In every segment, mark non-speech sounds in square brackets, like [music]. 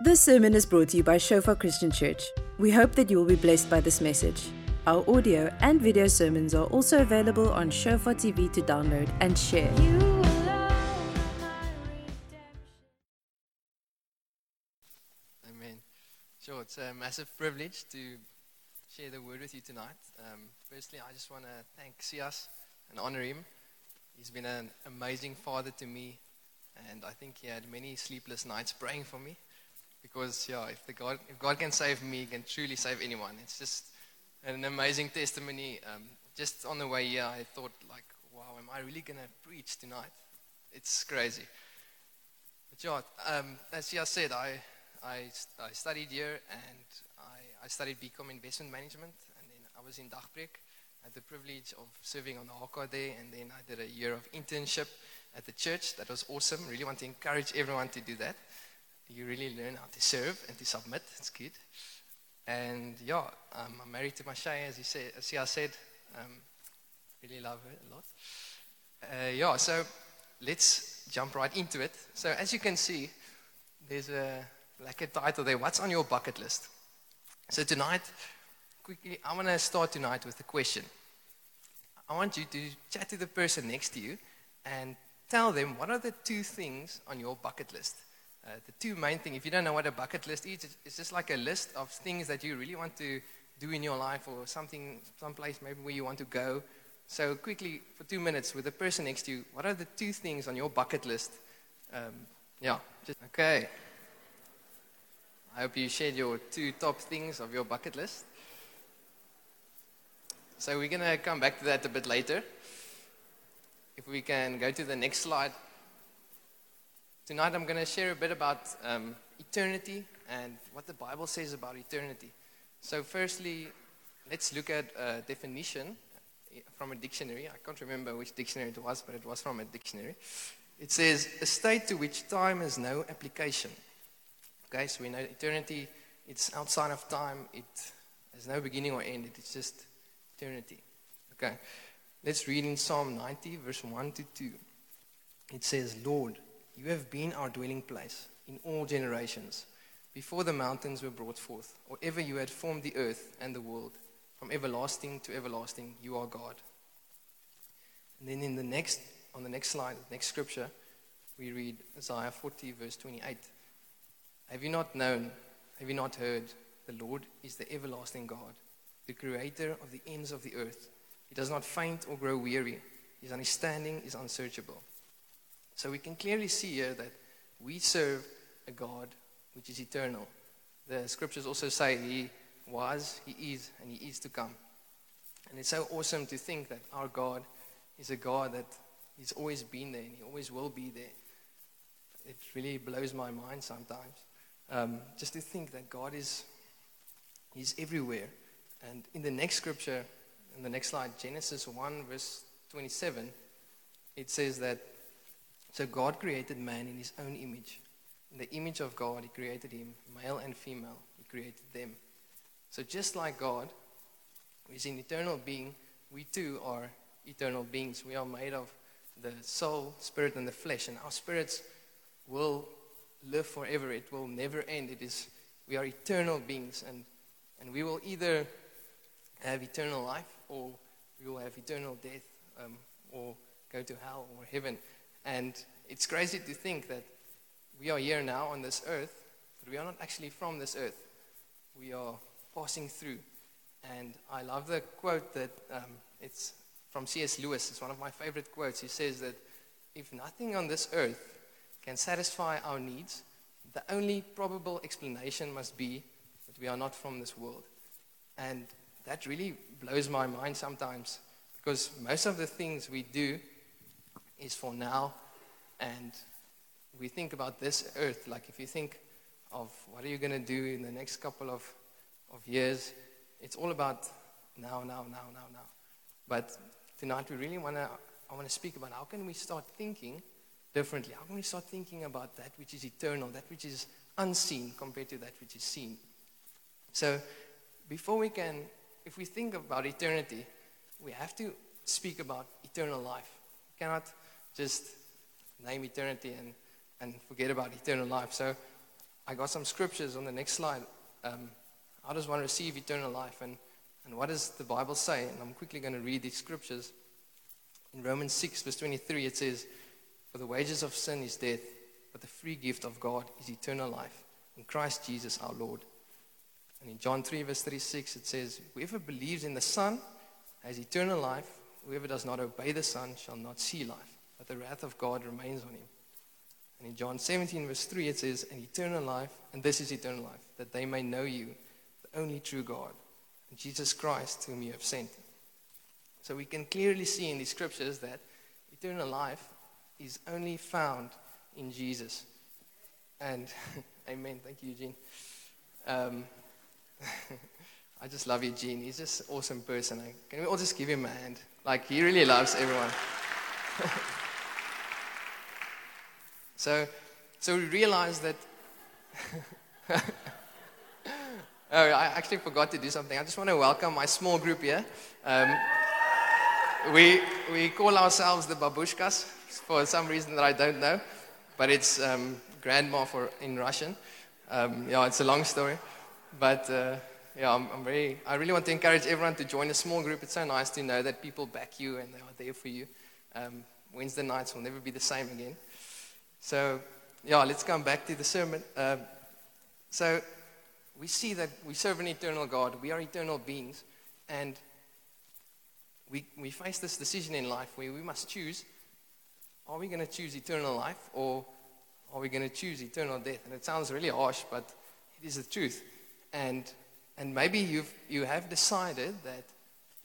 This sermon is brought to you by Shofar Christian Church. We hope that you will be blessed by this message. Our audio and video sermons are also available on Shofar TV to download and share. Amen. Sure, it's a massive privilege to share the word with you tonight. Um, firstly, I just want to thank Sias and honor him. He's been an amazing father to me, and I think he had many sleepless nights praying for me. Because yeah, if the God, if God can save me, he can truly save anyone. It's just an amazing testimony. Um, just on the way here, I thought like, wow, am I really gonna preach tonight? It's crazy. But yeah, um, as Sia said, I, I, I studied here and I, I studied BCom Investment Management, and then I was in Dagbreek. I had the privilege of serving on the HK there, and then I did a year of internship at the church. That was awesome. Really want to encourage everyone to do that you really learn how to serve and to submit. It's good. And yeah, um, I'm married to Mashay, as, you said, as I said. Um, really love her a lot. Uh, yeah, so let's jump right into it. So as you can see, there's a like a title there. What's on your bucket list? So tonight, quickly, I want to start tonight with a question. I want you to chat to the person next to you and tell them what are the two things on your bucket list. Uh, the two main things, if you don't know what a bucket list is, it's just like a list of things that you really want to do in your life or something, someplace maybe where you want to go. So, quickly, for two minutes, with the person next to you, what are the two things on your bucket list? Um, yeah, just, okay. I hope you shared your two top things of your bucket list. So, we're going to come back to that a bit later. If we can go to the next slide. Tonight I'm going to share a bit about um, eternity and what the Bible says about eternity. So, firstly, let's look at a definition from a dictionary. I can't remember which dictionary it was, but it was from a dictionary. It says, a state to which time has no application. Okay, so we know eternity, it's outside of time, it has no beginning or end, it's just eternity. Okay, let's read in Psalm 90, verse 1 to 2. It says, Lord, you have been our dwelling place in all generations, before the mountains were brought forth, or ever you had formed the earth and the world. From everlasting to everlasting, you are God. And then in the next, on the next slide, next scripture, we read Isaiah 40, verse 28. Have you not known, have you not heard, the Lord is the everlasting God, the creator of the ends of the earth. He does not faint or grow weary. His understanding is unsearchable. So we can clearly see here that we serve a God which is eternal. The scriptures also say he was, he is, and he is to come. And it's so awesome to think that our God is a God that He's always been there and He always will be there. It really blows my mind sometimes. Um, just to think that God is He's everywhere. And in the next scripture, in the next slide, Genesis 1, verse 27, it says that so God created man in his own image. In the image of God, he created him, male and female. He created them. So just like God, who is an eternal being, we too are eternal beings. We are made of the soul, spirit, and the flesh. And our spirits will live forever. It will never end. It is, we are eternal beings. And, and we will either have eternal life or we will have eternal death um, or go to hell or heaven. And it's crazy to think that we are here now on this earth, but we are not actually from this earth. We are passing through. And I love the quote that um, it's from C.S. Lewis. It's one of my favorite quotes. He says that if nothing on this earth can satisfy our needs, the only probable explanation must be that we are not from this world. And that really blows my mind sometimes because most of the things we do is for now. And we think about this earth, like if you think of what are you going to do in the next couple of, of years, it's all about now, now, now, now, now. But tonight we really want to, I want to speak about how can we start thinking differently? How can we start thinking about that which is eternal, that which is unseen compared to that which is seen? So before we can, if we think about eternity, we have to speak about eternal life. We cannot just name eternity and, and forget about eternal life. So I got some scriptures on the next slide. Um, how does one receive eternal life? And, and what does the Bible say? And I'm quickly going to read these scriptures. In Romans 6, verse 23, it says, For the wages of sin is death, but the free gift of God is eternal life in Christ Jesus our Lord. And in John 3, verse 36, it says, Whoever believes in the Son has eternal life. Whoever does not obey the Son shall not see life, the wrath of God remains on him. And in John 17, verse 3, it says, An eternal life, and this is eternal life, that they may know you, the only true God, and Jesus Christ, whom you have sent. So we can clearly see in the scriptures that eternal life is only found in Jesus. And, [laughs] amen. Thank you, Eugene. Um, [laughs] I just love Eugene. He's just an awesome person. Can we all just give him a hand? Like, he really loves everyone. [laughs] so, so we realized that. [laughs] oh, I actually forgot to do something. I just want to welcome my small group here. Um, we, we call ourselves the babushkas for some reason that I don't know, but it's um, grandma for, in Russian. Um, yeah, it's a long story. But uh, yeah, I'm, I'm, very, I really want to encourage everyone to join a small group. It's so nice to know that people back you and they are there for you. Um, Wednesday nights will never be the same again. So, yeah, let's come back to the sermon. Uh, so, we see that we serve an eternal God. We are eternal beings. And we, we face this decision in life where we must choose are we going to choose eternal life or are we going to choose eternal death? And it sounds really harsh, but it is the truth. And, and maybe you've, you have decided that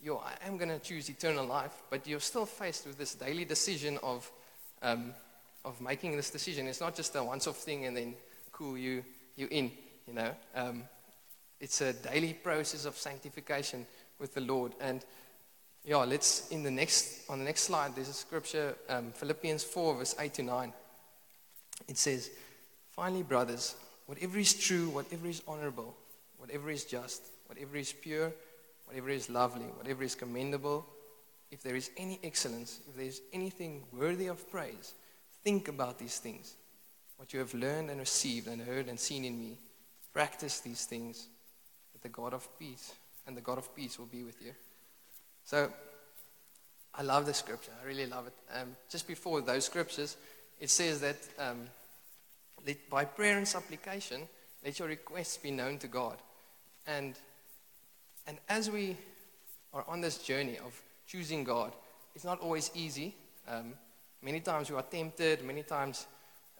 yo, I am going to choose eternal life, but you're still faced with this daily decision of, um, of making this decision. It's not just a once off thing and then, cool, you, you in, you know. Um, it's a daily process of sanctification with the Lord. And yeah, let's, in the next, on the next slide, there's a scripture, um, Philippians 4, verse 8 to 9. It says, Finally, brothers, whatever is true, whatever is honorable, whatever is just, whatever is pure, whatever is lovely, whatever is commendable, if there is any excellence, if there is anything worthy of praise, think about these things. What you have learned and received and heard and seen in me, practice these things, that the God of peace and the God of peace will be with you. So I love the scripture. I really love it. Um, just before those scriptures, it says that um, by prayer and supplication, let your requests be known to God. And, and as we are on this journey of choosing God, it's not always easy. Um, many times we are tempted, many times,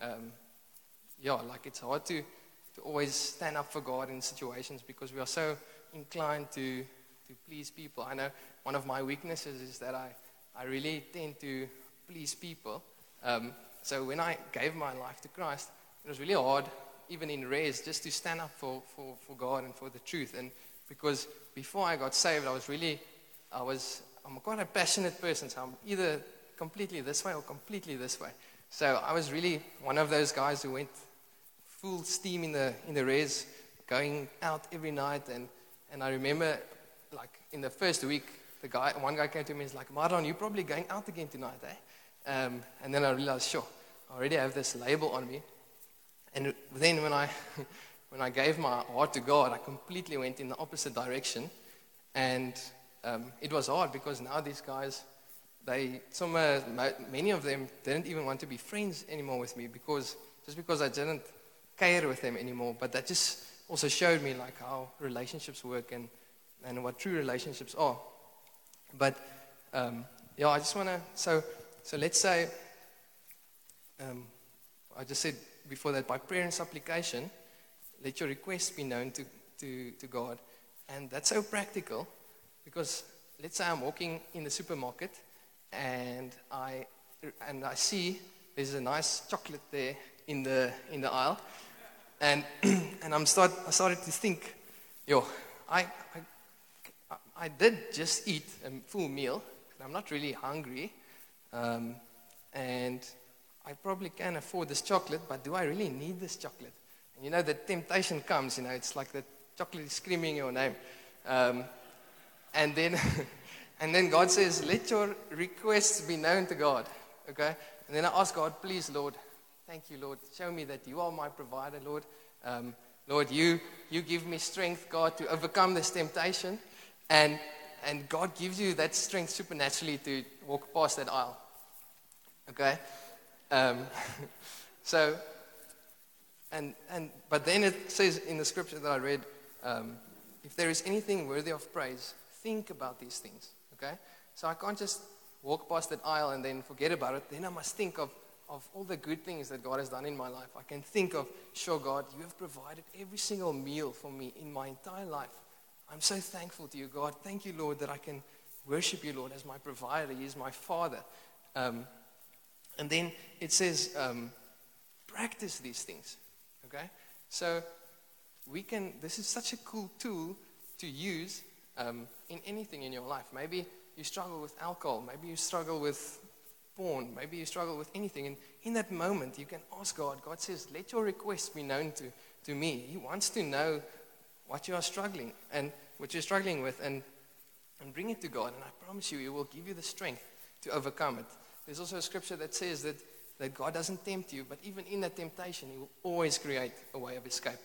um, yeah, like it's hard to, to always stand up for God in situations because we are so inclined to, to please people. I know one of my weaknesses is that I, I really tend to please people. Um, so when I gave my life to Christ, it was really hard, even in res, just to stand up for, for, for God and for the truth. And because before I got saved, I was really, I was, I'm quite a passionate person, so I'm either completely this way or completely this way. So I was really one of those guys who went full steam in the, in the res, going out every night. And, and I remember, like, in the first week, the guy, one guy came to me and was like, Marlon, you're probably going out again tonight, eh? Um, and then I realized, sure, I already have this label on me. And then when I, [laughs] when I gave my heart to God, I completely went in the opposite direction. And um, it was hard because now these guys, they, some, uh, many of them didn't even want to be friends anymore with me because, just because I didn't care with them anymore. But that just also showed me like how relationships work and, and what true relationships are. But um, yeah, I just want to. So, so let's say, um, I just said before that by prayer and supplication, let your requests be known to, to, to God. And that's so practical because let's say I'm walking in the supermarket and I, and I see there's a nice chocolate there in the, in the aisle. And, [clears throat] and I'm start, I started to think, yo, I, I I did just eat a full meal. I'm not really hungry. Um, and I probably can afford this chocolate, but do I really need this chocolate? And you know, the temptation comes, you know, it's like the chocolate is screaming your name. Um, and then, [laughs] and then God says, let your requests be known to God. Okay? And then I ask God, please, Lord, thank you, Lord. Show me that you are my provider, Lord. Um, Lord, you, you give me strength, God, to overcome this temptation. And, and God gives you that strength supernaturally to walk past that aisle. Okay? Um, [laughs] so, and, and, but then it says in the scripture that I read, um, if there is anything worthy of praise, think about these things. Okay? So I can't just walk past that aisle and then forget about it. Then I must think of, of all the good things that God has done in my life. I can think of, sure, God, you have provided every single meal for me in my entire life. I'm so thankful to you, God. Thank you, Lord, that I can worship you, Lord, as my provider. He is my Father. Um, and then it says, um, practice these things. Okay? So we can, this is such a cool tool to use um, in anything in your life. Maybe you struggle with alcohol, maybe you struggle with porn, maybe you struggle with anything. And in that moment, you can ask God. God says, Let your request be known to, to me. He wants to know what you are struggling and what you're struggling with and, and bring it to God. And I promise you, He will give you the strength to overcome it. There's also a scripture that says that, that God doesn't tempt you, but even in that temptation, He will always create a way of escape.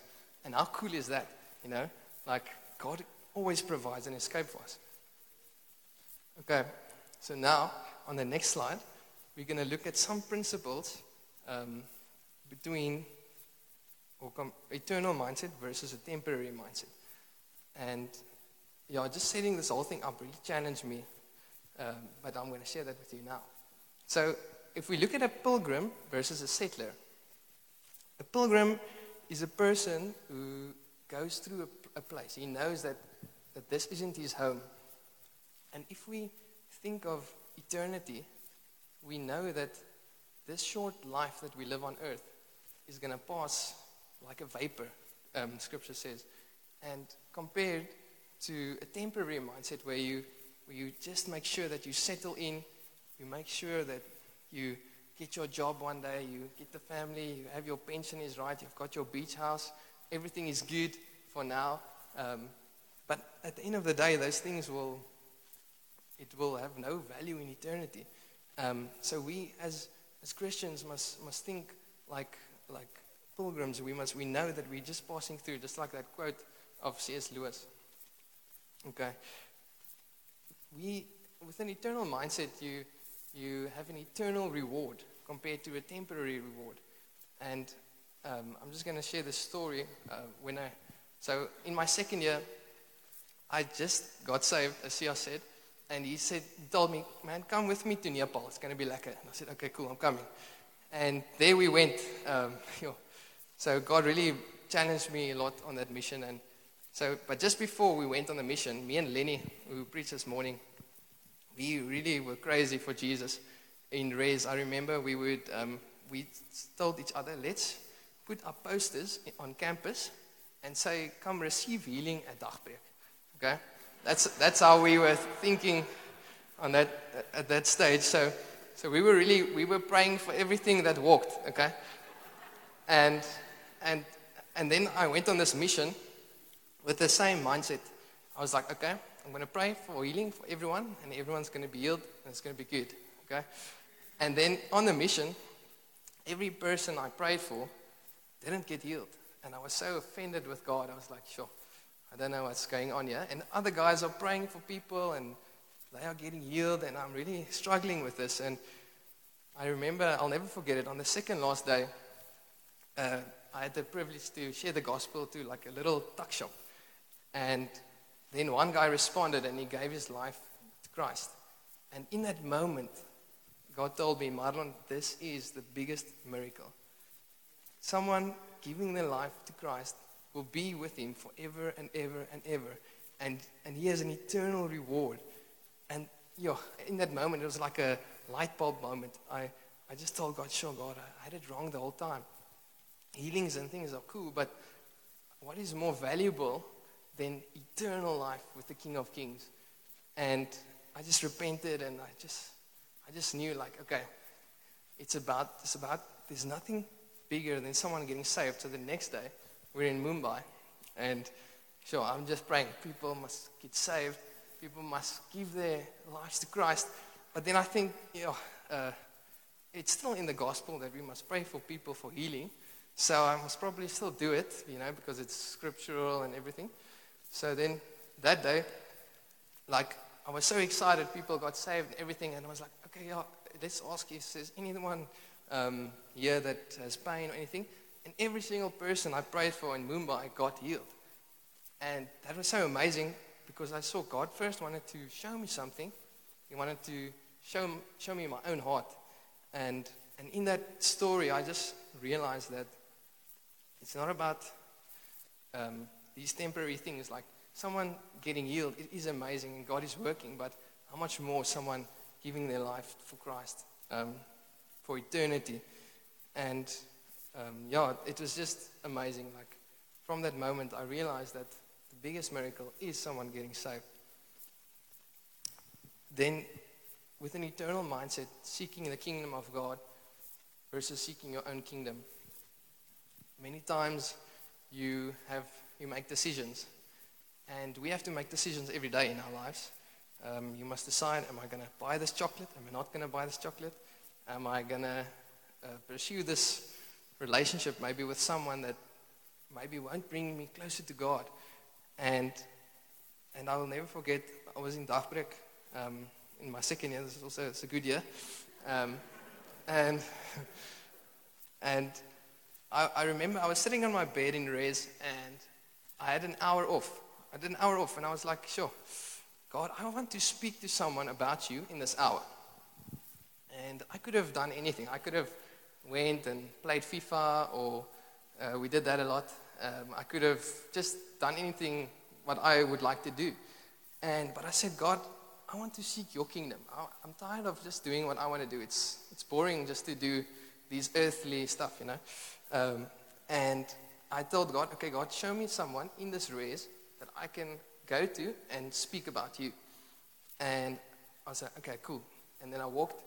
And how cool is that? You know, like God always provides an escape for us. Okay, so now on the next slide, we're going to look at some principles um, between or com- eternal mindset versus a temporary mindset. And yeah, just setting this whole thing up really challenged me, um, but I'm going to share that with you now. So, if we look at a pilgrim versus a settler, a pilgrim is a person who goes through a, a place. He knows that, that this isn't his home. And if we think of eternity, we know that this short life that we live on earth is going to pass like a vapor, um, scripture says. And compared to a temporary mindset where you, where you just make sure that you settle in, you make sure that you get your job one day, you get the family, you have your pension is right, you've got your beach house, everything is good for now. Um, but at the end of the day, those things will, it will have no value in eternity. Um, so we as, as Christians must, must think like, like pilgrims. We, must, we know that we're just passing through, just like that quote of C.S. Lewis. Okay. We, with an eternal mindset, you, you have an eternal reward compared to a temporary reward. And um, I'm just going to share this story. Uh, when I, so in my second year, I just got saved, as Sia said. And he said, told me, man, come with me to Nepal. It's going to be lekker. And I said, okay, cool, I'm coming. And there we went. Um, [laughs] so God really challenged me a lot on that mission. And so, but just before we went on the mission, me and Lenny, who preached this morning, we really were crazy for Jesus. In Res, I remember we would, um, we told each other, let's put up posters on campus and say, come receive healing at Dagbreek. Okay? That's, that's how we were thinking on that, at that stage. So, so we were really, we were praying for everything that walked, okay? And, and, and then I went on this mission with the same mindset. I was like, okay, I'm going to pray for healing for everyone, and everyone's going to be healed, and it's going to be good, okay? And then on the mission, every person I prayed for didn't get healed. And I was so offended with God. I was like, sure, I don't know what's going on here. And other guys are praying for people and they are getting healed, and I'm really struggling with this. And I remember, I'll never forget it, on the second last day, uh, I had the privilege to share the gospel to like a little tuck shop. And then one guy responded and he gave his life to Christ. And in that moment, God told me, Marlon, this is the biggest miracle. Someone giving their life to Christ will be with him forever and ever and ever. And, and he has an eternal reward. And yo, in that moment, it was like a light bulb moment. I, I just told God, sure, God, I had it wrong the whole time. Healings and things are cool, but what is more valuable than eternal life with the King of Kings? And I just repented and I just, I just knew like, okay, it's about, it's about, there's nothing bigger than someone getting saved. So the next day, we're in Mumbai, and sure, I'm just praying people must get saved, people must give their lives to Christ. But then I think, you know, uh, it's still in the gospel that we must pray for people for healing. So I must probably still do it, you know, because it's scriptural and everything. So then that day, like, I was so excited, people got saved and everything, and I was like, okay, yeah, let's ask if there's anyone um, here that has pain or anything. And every single person I prayed for in Mumbai got healed. And that was so amazing because I saw God first wanted to show me something. He wanted to show, show me my own heart. And, and in that story, I just realized that it's not about um, these temporary things like someone getting healed. It is amazing and God is working, but how much more someone giving their life for Christ um, for eternity. And um, yeah, it was just amazing. Like from that moment, I realized that the biggest miracle is someone getting saved. Then, with an eternal mindset, seeking the kingdom of God versus seeking your own kingdom. Many times you have you make decisions, and we have to make decisions every day in our lives. Um, you must decide: Am I going to buy this chocolate? Am I not going to buy this chocolate? Am I going to uh, pursue this relationship maybe with someone that maybe won't bring me closer to God? And and I will never forget. I was in Dagbreek um, in my second year. This is also it's a good year, um, and and I, I remember I was sitting on my bed in Res and I had an hour off. I did an hour off, and I was like, sure, God, I want to speak to someone about you in this hour. And I could have done anything. I could have went and played FIFA, or uh, we did that a lot. Um, I could have just done anything what I would like to do. And but I said, God, I want to seek your kingdom. I, I'm tired of just doing what I want to do. It's it's boring just to do these earthly stuff, you know. Um, and I told God, okay, God, show me someone in this race that I can go to and speak about you. And I like, okay, cool. And then I walked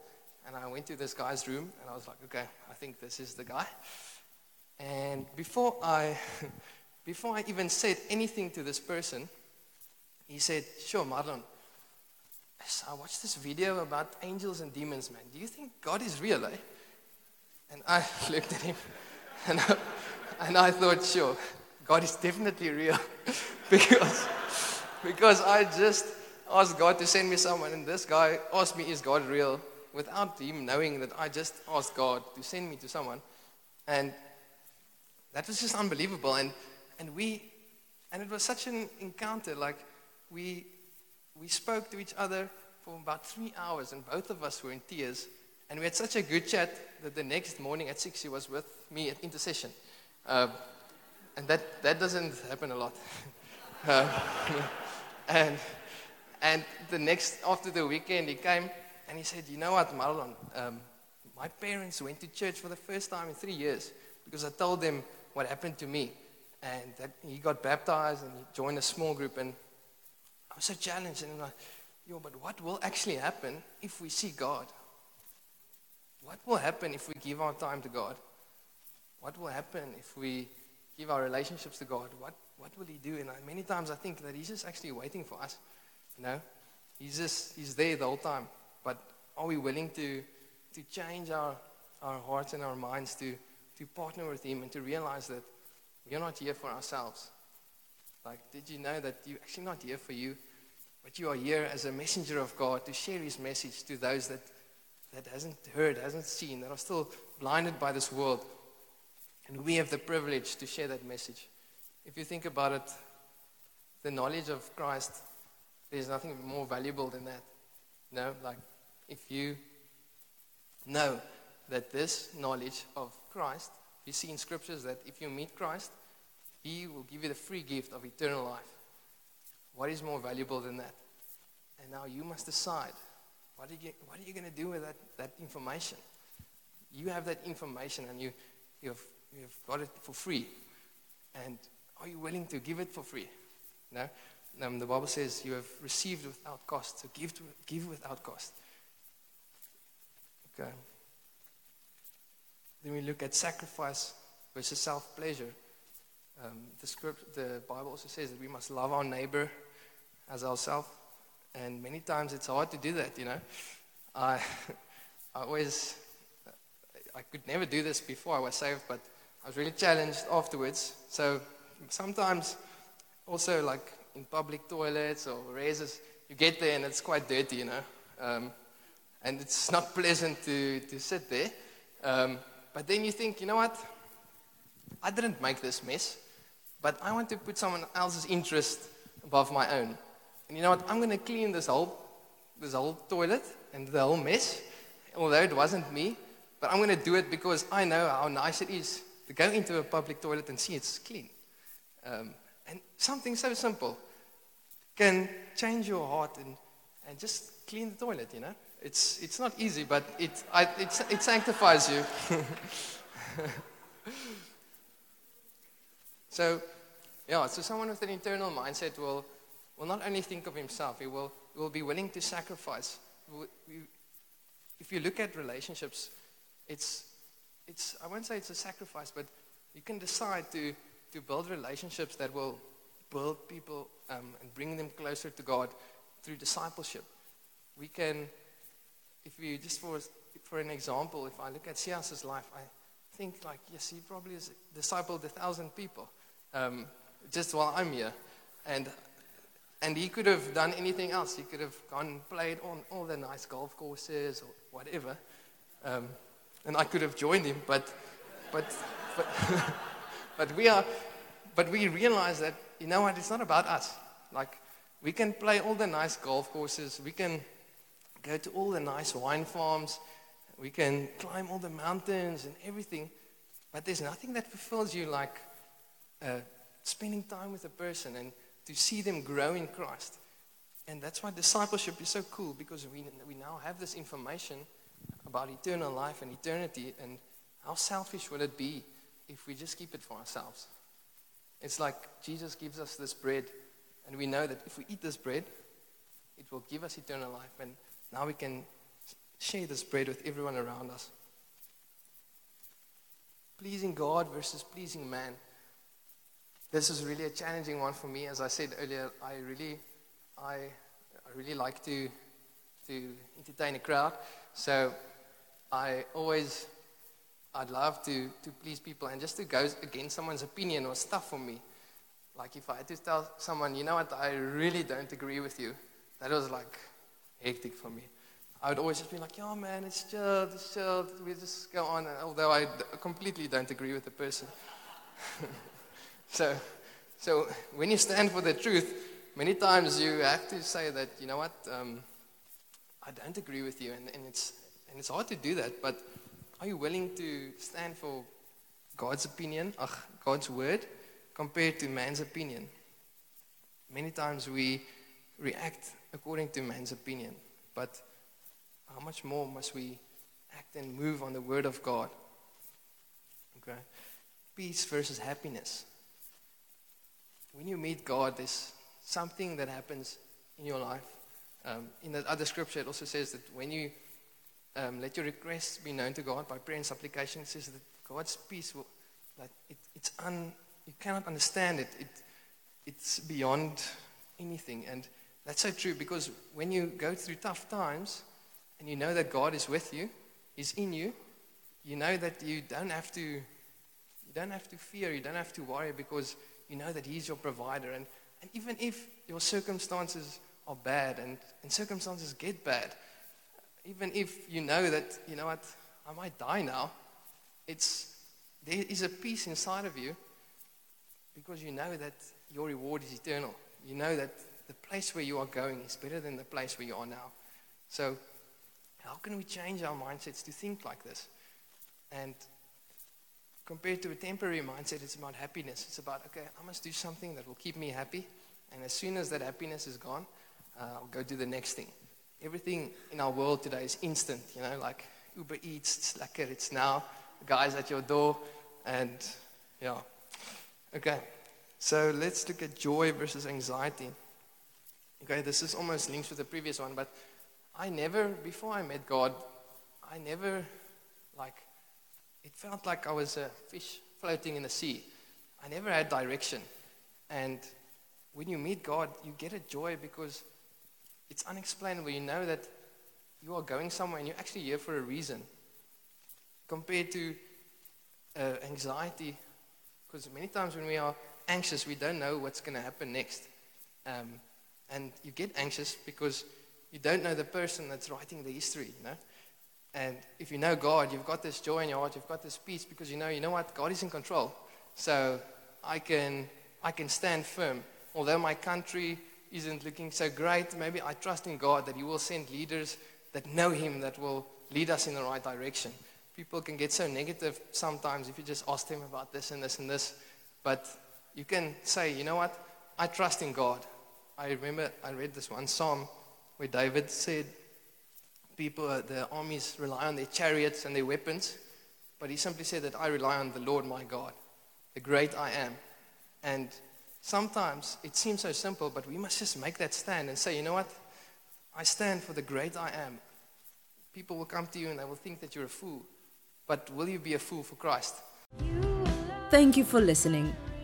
and I went to this guy's room and I was like, okay, I think this is the guy. And before I, [laughs] before I even said anything to this person, he said, sure, Marlon, I watched this video about angels and demons, man. Do you think God is real, eh? And I [laughs] looked at him [laughs] and I, and I thought, sure, God is definitely real. because, because I just asked God to send me someone, and this guy asked me, Is God real? Without him knowing that I just asked God to send me to someone. And that was just unbelievable. And, and we, and it was such an encounter. Like, we, we spoke to each other for about three hours, and both of us were in tears. And we had such a good chat that the next morning at 6 he was with me at intercession. Uh, and that, that doesn't happen a lot. [laughs] uh, [laughs] and, and the next, after the weekend, he came and he said, You know what, Marlon? Um, my parents went to church for the first time in three years because I told them what happened to me. And that he got baptized and he joined a small group. And I was so challenged. And I'm like, Yo, but what will actually happen if we see God? What will happen if we give our time to God? What will happen if we give our relationships to God? What, what will He do? And I, many times I think that He's just actually waiting for us. You know, He's just He's there the whole time. But are we willing to to change our our hearts and our minds to to partner with Him and to realize that we're not here for ourselves? Like, did you know that you're actually not here for you, but you are here as a messenger of God to share His message to those that that hasn't heard, hasn't seen, that are still blinded by this world. And we have the privilege to share that message. If you think about it, the knowledge of Christ, there's nothing more valuable than that. No, like if you know that this knowledge of Christ, you see in scriptures that if you meet Christ, He will give you the free gift of eternal life. What is more valuable than that? And now you must decide what are you, what are you going to do with that, that information? You have that information and you, you've, you've got it for free. And are you willing to give it for free? No? Um, the Bible says you have received without cost, so give, to, give without cost. Okay. Then we look at sacrifice versus self pleasure. Um, the, script, the Bible also says that we must love our neighbor as ourselves. And many times it's hard to do that, you know. I, [laughs] I always, I could never do this before I was saved, but I was really challenged afterwards. So sometimes, also like in public toilets or raises, you get there and it's quite dirty, you know. Um, and it's not pleasant to, to sit there. Um, but then you think, you know what? I didn't make this mess, but I want to put someone else's interest above my own. And you know what? I'm going to clean this whole, this whole toilet and the whole mess, although it wasn't me. But I'm going to do it because I know how nice it is to go into a public toilet and see it's clean. Um, and something so simple can change your heart and, and just clean the toilet, you know? It's, it's not easy, but it, I, it, it sanctifies you. [laughs] so, yeah, so someone with an internal mindset will, will not only think of himself, he will, will be willing to sacrifice. If you look at relationships, it's, it's, I won't say it's a sacrifice, but you can decide to, to build relationships that will build people um, and bring them closer to God through discipleship. We can if you just for for an example, if I look at Sias's life, I think like yes, he probably has discipled a thousand people um, just while I'm here, and and he could have done anything else. He could have gone and played on all the nice golf courses or whatever, um, and I could have joined him. But but but, [laughs] but we are but we realize that you know what? It's not about us. Like we can play all the nice golf courses. We can go to all the nice wine farms. We can climb all the mountains and everything. But there's nothing that fulfills you like uh, spending time with a person and to see them grow in Christ. And that's why discipleship is so cool because we, we now have this information about eternal life and eternity. And how selfish would it be if we just keep it for ourselves? It's like Jesus gives us this bread, and we know that if we eat this bread, it will give us eternal life. And now we can share this bread with everyone around us. Pleasing God versus pleasing man. This is really a challenging one for me. As I said earlier, I really, I, I really like to, to entertain a crowd. So I always, I'd love to, to please people and just to go against someone's opinion or stuff for me. Like if I had to tell someone, you know what, I really don't agree with you, that was like hectic for me. I would always just be like, "Yeah, man, it's chill, it's chill. We just go on." Although I completely don't agree with the person. [laughs] so, so when you stand for the truth, many times you have to say that, you know what, um, I don't agree with you, and, and it's and it's hard to do that. But are you willing to stand for God's opinion, God's word, compared to man's opinion? Many times we react according to man's opinion. But how much more must we act and move on the word of God? Okay. Peace versus happiness. When you meet God, there's something that happens in your life. Um, in that other scripture, it also says that when you um, let your requests be known to God by prayer and supplication, it says that God's peace will, like it, it's un, you cannot understand it. it. It's beyond anything. And that's so true because when you go through tough times and you know that God is with you, is in you, you know that you don't have to you don't have to fear, you don't have to worry because you know that He's your provider. And, and even if your circumstances are bad and, and circumstances get bad, even if you know that, you know what, I might die now, it's there is a peace inside of you because you know that your reward is eternal. You know that the place where you are going is better than the place where you are now. So, how can we change our mindsets to think like this? And compared to a temporary mindset, it's about happiness. It's about, okay, I must do something that will keep me happy. And as soon as that happiness is gone, uh, I'll go do the next thing. Everything in our world today is instant, you know, like Uber Eats, it's lekker, it's now, the guys at your door, and yeah. Okay, so let's look at joy versus anxiety. Okay, this is almost linked with the previous one, but I never, before I met God, I never, like, it felt like I was a fish floating in the sea. I never had direction. And when you meet God, you get a joy because it's unexplainable. You know that you are going somewhere and you're actually here for a reason. Compared to uh, anxiety, because many times when we are anxious, we don't know what's going to happen next. Um, and you get anxious because you don't know the person that's writing the history, you know? And if you know God, you've got this joy in your heart, you've got this peace because you know, you know what? God is in control. So I can, I can stand firm. Although my country isn't looking so great, maybe I trust in God that He will send leaders that know Him that will lead us in the right direction. People can get so negative sometimes if you just ask them about this and this and this. But you can say, you know what? I trust in God. I remember I read this one psalm where David said, people, uh, the armies rely on their chariots and their weapons, but he simply said that I rely on the Lord my God, the great I am. And sometimes it seems so simple, but we must just make that stand and say, you know what? I stand for the great I am. People will come to you and they will think that you're a fool. But will you be a fool for Christ? Thank you for listening.